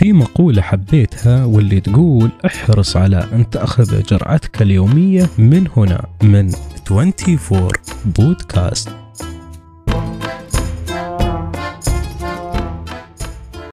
في مقولة حبيتها واللي تقول احرص على أن تأخذ جرعتك اليومية من هنا من 24 بودكاست